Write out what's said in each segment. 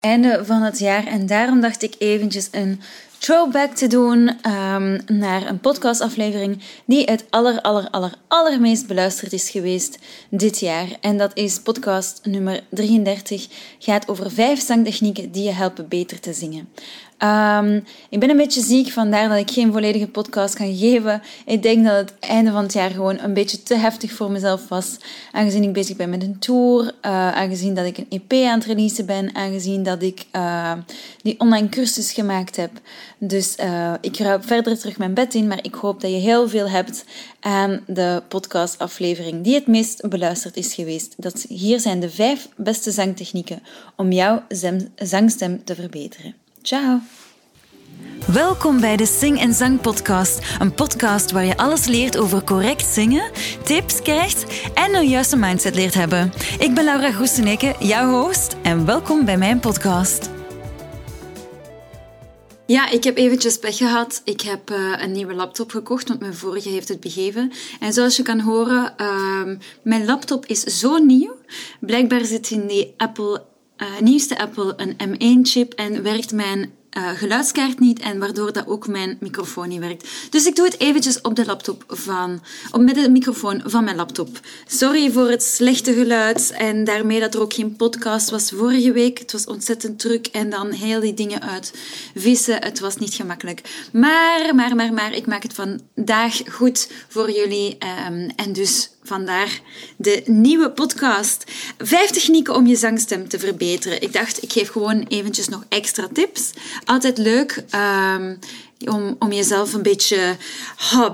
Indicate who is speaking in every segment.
Speaker 1: einde van het jaar en daarom dacht ik eventjes een throwback te doen um, naar een podcastaflevering die het aller, aller, aller, allermeest beluisterd is geweest dit jaar. En dat is podcast nummer 33. Gaat over vijf zangtechnieken die je helpen beter te zingen. Um, ik ben een beetje ziek, vandaar dat ik geen volledige podcast kan geven. Ik denk dat het einde van het jaar gewoon een beetje te heftig voor mezelf was. Aangezien ik bezig ben met een tour, uh, aangezien dat ik een EP aan het releasen ben, aangezien dat ik uh, die online cursus gemaakt heb. Dus uh, ik ruip verder terug mijn bed in, maar ik hoop dat je heel veel hebt aan de podcastaflevering die het meest beluisterd is geweest. Dat hier zijn de vijf beste zangtechnieken om jouw zangstem te verbeteren. Ciao!
Speaker 2: Welkom bij de Sing en Zang Podcast. Een podcast waar je alles leert over correct zingen, tips krijgt en een juiste mindset leert hebben. Ik ben Laura Groeseneke, jouw host, en welkom bij mijn podcast.
Speaker 1: Ja, ik heb eventjes pech gehad. Ik heb uh, een nieuwe laptop gekocht, want mijn vorige heeft het begeven. En zoals je kan horen, uh, mijn laptop is zo nieuw. Blijkbaar zit in die Apple uh, nieuwste Apple een M1-chip en werkt mijn uh, geluidskaart niet en waardoor dat ook mijn microfoon niet werkt. Dus ik doe het eventjes op de laptop van, op, met de microfoon van mijn laptop. Sorry voor het slechte geluid en daarmee dat er ook geen podcast was vorige week. Het was ontzettend druk en dan heel die dingen uit vissen. Het was niet gemakkelijk. Maar, maar, maar, maar, ik maak het vandaag goed voor jullie um, en dus vandaar de nieuwe podcast. Vijf technieken om je zangstem te verbeteren. Ik dacht, ik geef gewoon eventjes nog extra tips. Altijd leuk um, om, om jezelf een beetje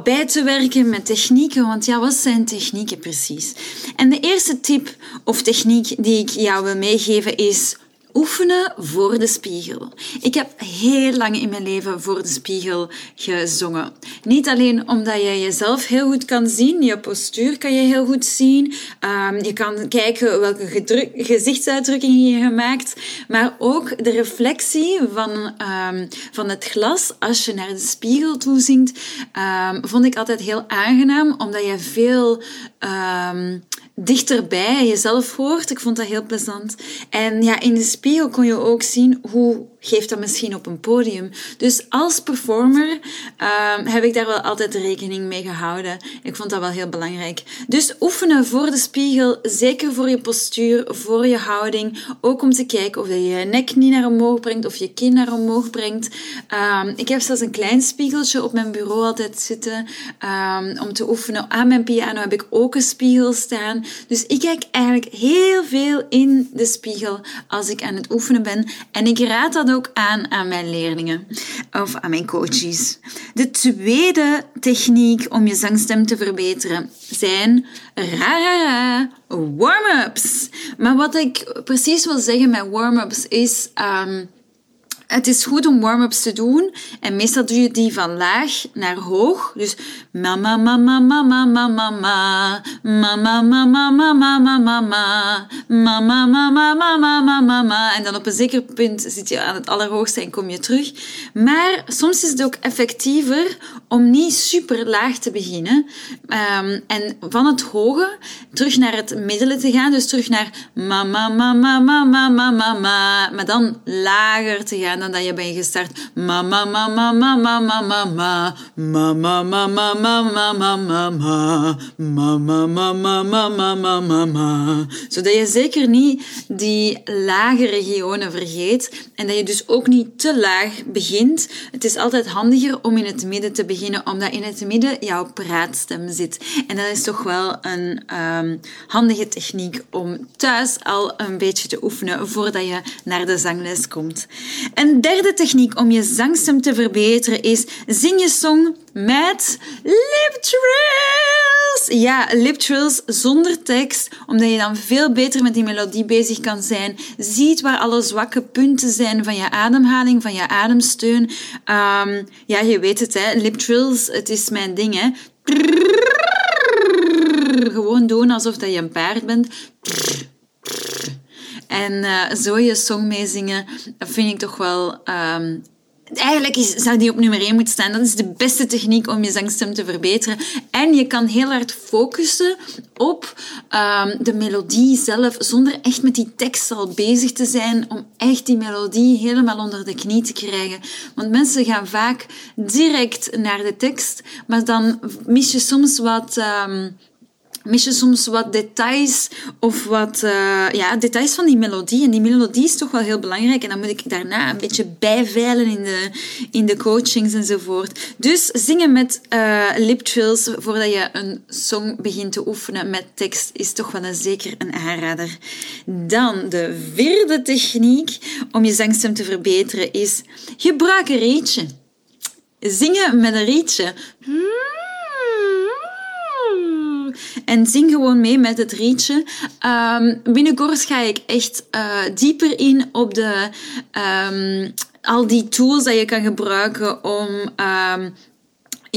Speaker 1: bij te werken met technieken. Want ja, wat zijn technieken precies? En de eerste tip of techniek die ik jou wil meegeven is Oefenen voor de spiegel. Ik heb heel lang in mijn leven voor de spiegel gezongen. Niet alleen omdat je jezelf heel goed kan zien, je postuur kan je heel goed zien. Um, je kan kijken welke gezichtsuitdrukkingen je gemaakt, maar ook de reflectie van, um, van het glas als je naar de spiegel toe zingt, um, vond ik altijd heel aangenaam, omdat je veel dichterbij jezelf hoort. Ik vond dat heel plezant. En ja, in de spiegel kon je ook zien hoe geeft dat misschien op een podium. Dus als performer uh, heb ik daar wel altijd rekening mee gehouden. Ik vond dat wel heel belangrijk. Dus oefenen voor de spiegel, zeker voor je postuur, voor je houding. Ook om te kijken of je je nek niet naar omhoog brengt, of je kin naar omhoog brengt. Um, ik heb zelfs een klein spiegeltje op mijn bureau altijd zitten um, om te oefenen. Aan mijn piano heb ik ook een spiegel staan. Dus ik kijk eigenlijk heel veel in de spiegel als ik aan het oefenen ben. En ik raad dat ook aan aan mijn leerlingen of aan mijn coaches. De tweede techniek om je zangstem te verbeteren zijn ra, warm-ups. Maar wat ik precies wil zeggen met warm-ups is um, het is goed om warm-ups te doen. En meestal doe je die van laag naar hoog. Dus ma ma ma ma mama, mama, mama, mama. En dan op een zeker punt zit je aan het allerhoogste en kom je terug. Maar soms is het ook effectiever om niet super laag te beginnen. Um, en van het hoge terug naar het middelen te gaan. Dus terug naar mama, mama, mama, mama, mama. Maar dan lager te gaan dan dat je bent gestart. Mama, mama, mama, mama, mama. Mama, mama, mama, mama, mama. Mama, mama, mama, mama, mama. Zodat je zeker niet die lage regionen vergeet. En dat je dus ook niet te laag begint. Het is altijd handiger om in het midden te beginnen, omdat in het midden jouw praatstem zit. En dat is toch wel een um, handige techniek om thuis al een beetje te oefenen voordat je naar de zangles komt. En een derde techniek om je zangstem te verbeteren is zing je song met lip Ja, lip trills zonder tekst, omdat je dan veel beter met die melodie bezig kan zijn. Ziet waar alle zwakke punten zijn van je ademhaling, van je ademsteun. Um, ja, je weet het, hè. lip trills, het is mijn ding. Hè. Gewoon doen alsof dat je een paard bent. En zo je song meezingen, dat vind ik toch wel Eigenlijk is, zou die op nummer 1 moeten staan. Dat is de beste techniek om je zangstem te verbeteren. En je kan heel hard focussen op um, de melodie zelf, zonder echt met die tekst al bezig te zijn, om echt die melodie helemaal onder de knie te krijgen. Want mensen gaan vaak direct naar de tekst, maar dan mis je soms wat... Um, mis je soms wat details of wat uh, ja, details van die melodie. En die melodie is toch wel heel belangrijk. En dan moet ik daarna een beetje bijveilen in de, in de coachings enzovoort. Dus zingen met uh, lip trills voordat je een song begint te oefenen met tekst is toch wel een, zeker een aanrader. Dan de vierde techniek om je zangstem te verbeteren is gebruik een rietje. Zingen met een rietje. En zing gewoon mee met het rietje. Um, binnenkort ga ik echt uh, dieper in op de, um, al die tools die je kan gebruiken om um,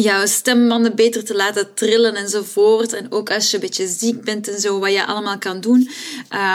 Speaker 1: jouw stembanden beter te laten trillen enzovoort. En ook als je een beetje ziek bent en zo, wat je allemaal kan doen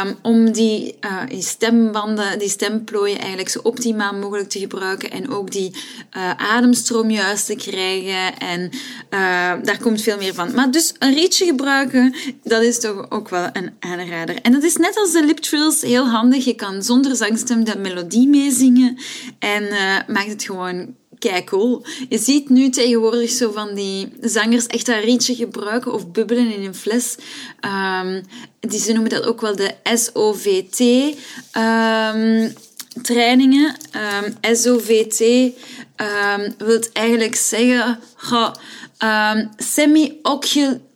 Speaker 1: um, om die, die stembanden, die stemplooien eigenlijk zo optimaal mogelijk te gebruiken en ook die uh, ademstroom juist te krijgen. En uh, daar komt veel meer van. Maar dus een rietje gebruiken, dat is toch ook wel een aanrader. En dat is net als de lip trills heel handig. Je kan zonder zangstem de melodie meezingen en maakt het gewoon kijk cool. Je ziet nu tegenwoordig zo van die zangers echt dat rietje gebruiken of bubbelen in een fles. Um, die, ze noemen dat ook wel de SOVT. Um, trainingen. Um, SOVT um, wil eigenlijk zeggen um,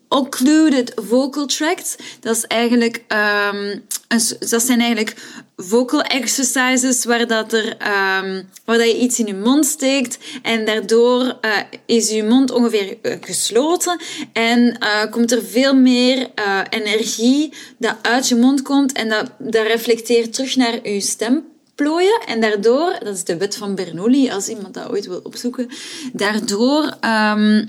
Speaker 1: semi-occluded vocal tracts. Dat, is eigenlijk, um, een, dat zijn eigenlijk vocal exercises waar, dat er, um, waar dat je iets in je mond steekt en daardoor uh, is je mond ongeveer uh, gesloten en uh, komt er veel meer energie dat uit je mond komt en dat, dat reflecteert terug naar je stemplooien en daardoor, dat is de wet van Bernoulli, als iemand dat ooit wil opzoeken, daardoor um,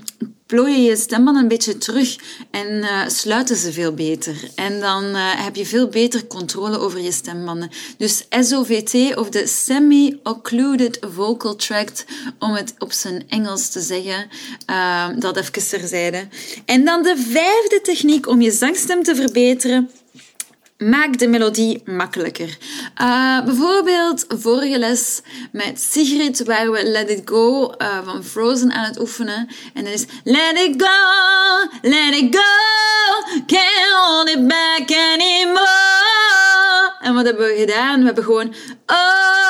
Speaker 1: plooien je stembanden een beetje terug en uh, sluiten ze veel beter. En dan uh, heb je veel beter controle over je stembanden. Dus SOVT of de Semi-Occluded Vocal Tract, om het op zijn Engels te zeggen, uh, dat even terzijde. En dan de vijfde techniek om je zangstem te verbeteren Maak de melodie makkelijker. Uh, bijvoorbeeld vorige les met Sigrid waar we Let It Go uh, van Frozen aan het oefenen. En dat is Let it go, let it go, can't hold it back anymore. En wat hebben we gedaan? We hebben gewoon oh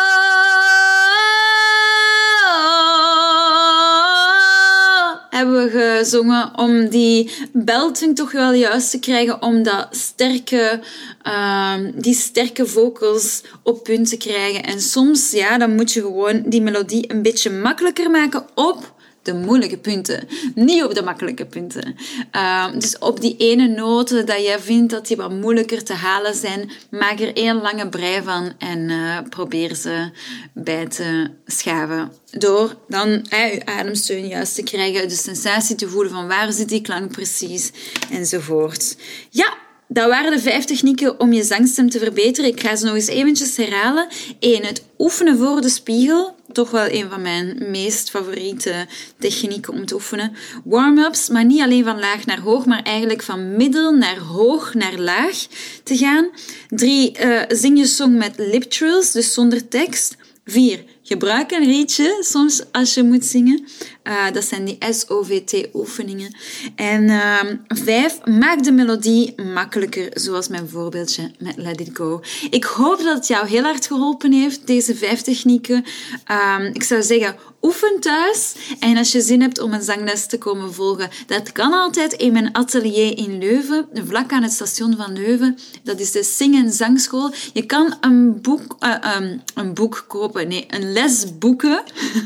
Speaker 1: hebben we gezongen om die belting toch wel juist te krijgen, om dat sterke, uh, die sterke vocals op punt te krijgen. En soms, ja, dan moet je gewoon die melodie een beetje makkelijker maken op de moeilijke punten, niet op de makkelijke punten. Uh, dus op die ene noten dat jij vindt dat die wat moeilijker te halen zijn, maak er één lange brei van en uh, probeer ze bij te schaven. Door dan eh, je ademsteun juist te krijgen, de sensatie te voelen van waar zit die klank precies enzovoort. Ja, dat waren de vijf technieken om je zangstem te verbeteren. Ik ga ze nog eens eventjes herhalen. 1. Het oefenen voor de spiegel. Toch wel een van mijn meest favoriete technieken om te oefenen. Warm-ups, maar niet alleen van laag naar hoog, maar eigenlijk van middel naar hoog naar laag te gaan. 3. Uh, zing je song met lip trills, dus zonder tekst. 4. Gebruik een rietje soms als je moet zingen. Uh, dat zijn die SOVT-oefeningen. En uh, vijf, maak de melodie makkelijker, zoals mijn voorbeeldje met Let It Go. Ik hoop dat het jou heel hard geholpen heeft, deze vijf technieken. Uh, ik zou zeggen, oefen thuis. En als je zin hebt om een zangles te komen volgen, dat kan altijd in mijn atelier in Leuven, vlak aan het station van Leuven. Dat is de Sing- en Zangschool. Je kan een boek, uh, um, een boek kopen, nee, een les boeken.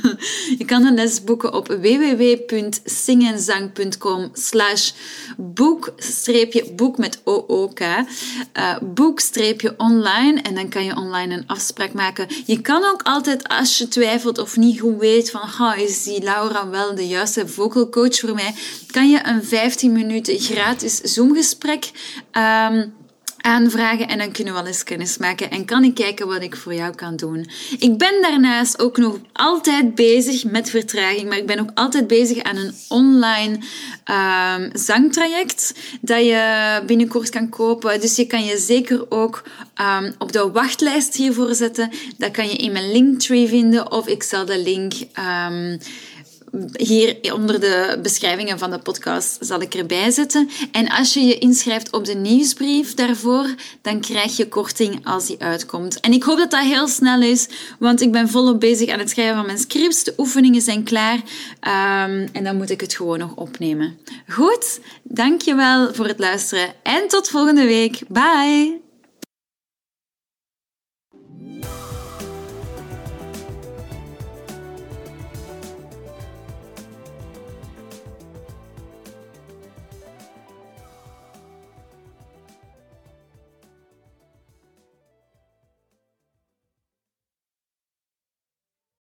Speaker 1: je kan een les boeken op www.singenzang.com slash boek boek met OOK uh, boek online en dan kan je online een afspraak maken. Je kan ook altijd als je twijfelt of niet goed weet van is die Laura wel de juiste vocal coach voor mij, kan je een 15 minuten gratis Zoom gesprek um, aanvragen en dan kunnen we wel eens kennis maken en kan ik kijken wat ik voor jou kan doen. Ik ben daarnaast ook nog altijd bezig met vertraging, maar ik ben ook altijd bezig aan een online um, zangtraject dat je binnenkort kan kopen. Dus je kan je zeker ook um, op de wachtlijst hiervoor zetten. Dat kan je in mijn linktree vinden of ik zal de link um, hier onder de beschrijvingen van de podcast zal ik erbij zetten. En als je je inschrijft op de nieuwsbrief daarvoor, dan krijg je korting als die uitkomt. En ik hoop dat dat heel snel is, want ik ben volop bezig aan het schrijven van mijn scripts. De oefeningen zijn klaar um, en dan moet ik het gewoon nog opnemen. Goed, dankjewel voor het luisteren en tot volgende week. Bye!